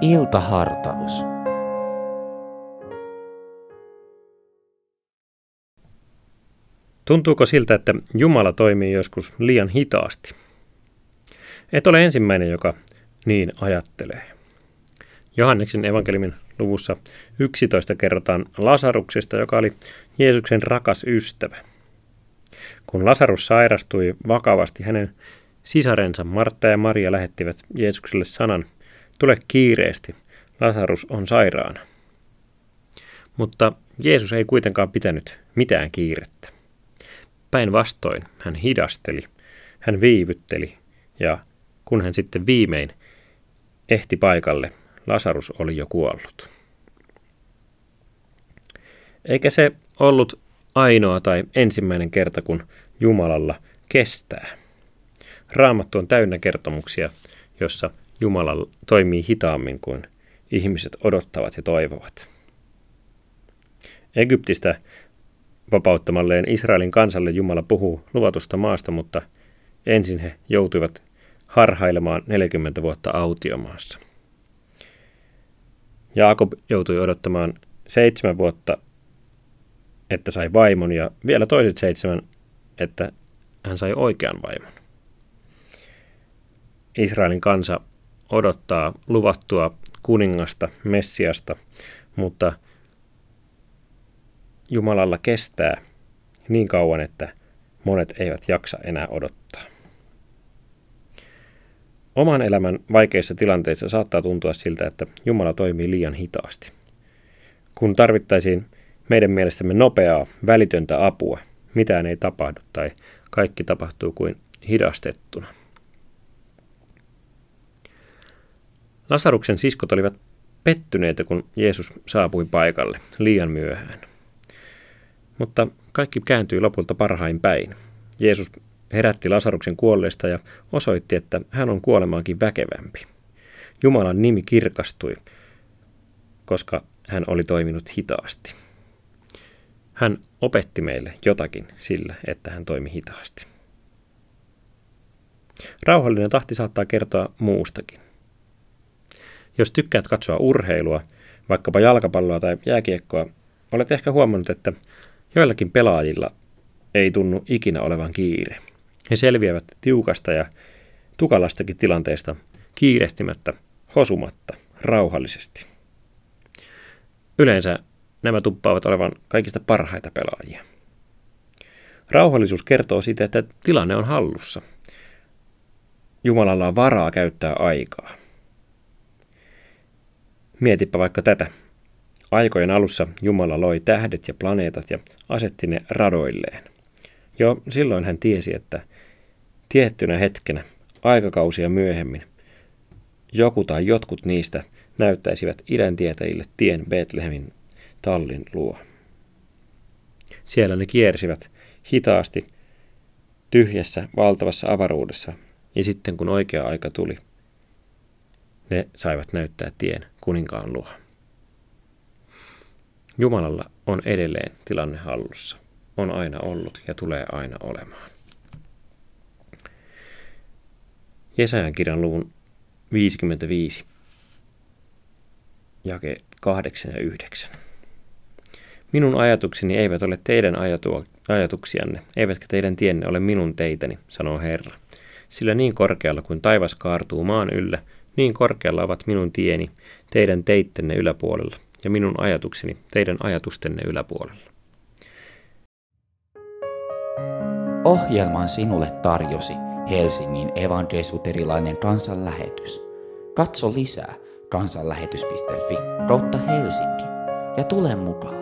Iltahartaus. Tuntuuko siltä, että Jumala toimii joskus liian hitaasti? Et ole ensimmäinen, joka niin ajattelee. Johanneksen evankeliumin luvussa 11 kerrotaan Lasaruksesta, joka oli Jeesuksen rakas ystävä. Kun Lasarus sairastui vakavasti, hänen sisarensa Martta ja Maria lähettivät Jeesukselle sanan, tule kiireesti, Lasarus on sairaana. Mutta Jeesus ei kuitenkaan pitänyt mitään kiirettä. Päinvastoin hän hidasteli, hän viivytteli ja kun hän sitten viimein ehti paikalle, Lasarus oli jo kuollut. Eikä se ollut ainoa tai ensimmäinen kerta, kun Jumalalla kestää. Raamattu on täynnä kertomuksia, jossa Jumala toimii hitaammin kuin ihmiset odottavat ja toivovat. Egyptistä vapauttamalleen Israelin kansalle Jumala puhuu luvatusta maasta, mutta ensin he joutuivat harhailemaan 40 vuotta autiomaassa. Jaakob joutui odottamaan seitsemän vuotta, että sai vaimon ja vielä toiset seitsemän, että hän sai oikean vaimon. Israelin kansa odottaa luvattua kuningasta, Messiasta, mutta Jumalalla kestää niin kauan, että monet eivät jaksa enää odottaa. Oman elämän vaikeissa tilanteissa saattaa tuntua siltä, että Jumala toimii liian hitaasti. Kun tarvittaisiin meidän mielestämme nopeaa, välitöntä apua, mitään ei tapahdu tai kaikki tapahtuu kuin hidastettuna. Lasaruksen siskot olivat pettyneitä, kun Jeesus saapui paikalle liian myöhään. Mutta kaikki kääntyi lopulta parhain päin. Jeesus herätti Lasaruksen kuolleesta ja osoitti, että hän on kuolemaankin väkevämpi. Jumalan nimi kirkastui, koska hän oli toiminut hitaasti. Hän opetti meille jotakin sillä, että hän toimi hitaasti. Rauhallinen tahti saattaa kertoa muustakin. Jos tykkäät katsoa urheilua, vaikkapa jalkapalloa tai jääkiekkoa, olet ehkä huomannut, että joillakin pelaajilla ei tunnu ikinä olevan kiire. He selviävät tiukasta ja tukalastakin tilanteesta kiirehtimättä, hosumatta, rauhallisesti. Yleensä nämä tuppaavat olevan kaikista parhaita pelaajia. Rauhallisuus kertoo siitä, että tilanne on hallussa. Jumalalla on varaa käyttää aikaa. Mietipä vaikka tätä. Aikojen alussa Jumala loi tähdet ja planeetat ja asetti ne radoilleen. Jo silloin hän tiesi, että tiettynä hetkenä, aikakausia myöhemmin, joku tai jotkut niistä näyttäisivät idäntietäjille tien Betlehemin tallin luo. Siellä ne kiersivät hitaasti tyhjässä valtavassa avaruudessa, ja sitten kun oikea aika tuli, ne saivat näyttää tien kuninkaan luo. Jumalalla on edelleen tilanne hallussa. On aina ollut ja tulee aina olemaan. Jesajan kirjan luvun 55, jake 8 ja 9. Minun ajatukseni eivät ole teidän ajatuksianne, eivätkä teidän tienne ole minun teitäni, sanoo Herra. Sillä niin korkealla kuin taivas kaartuu maan yllä, niin korkealla ovat minun tieni teidän teittenne yläpuolella ja minun ajatukseni teidän ajatustenne yläpuolella. Ohjelman sinulle tarjosi Helsingin evankelisuterilainen kansanlähetys. Katso lisää kansanlähetys.fi kautta Helsinki ja tule mukaan.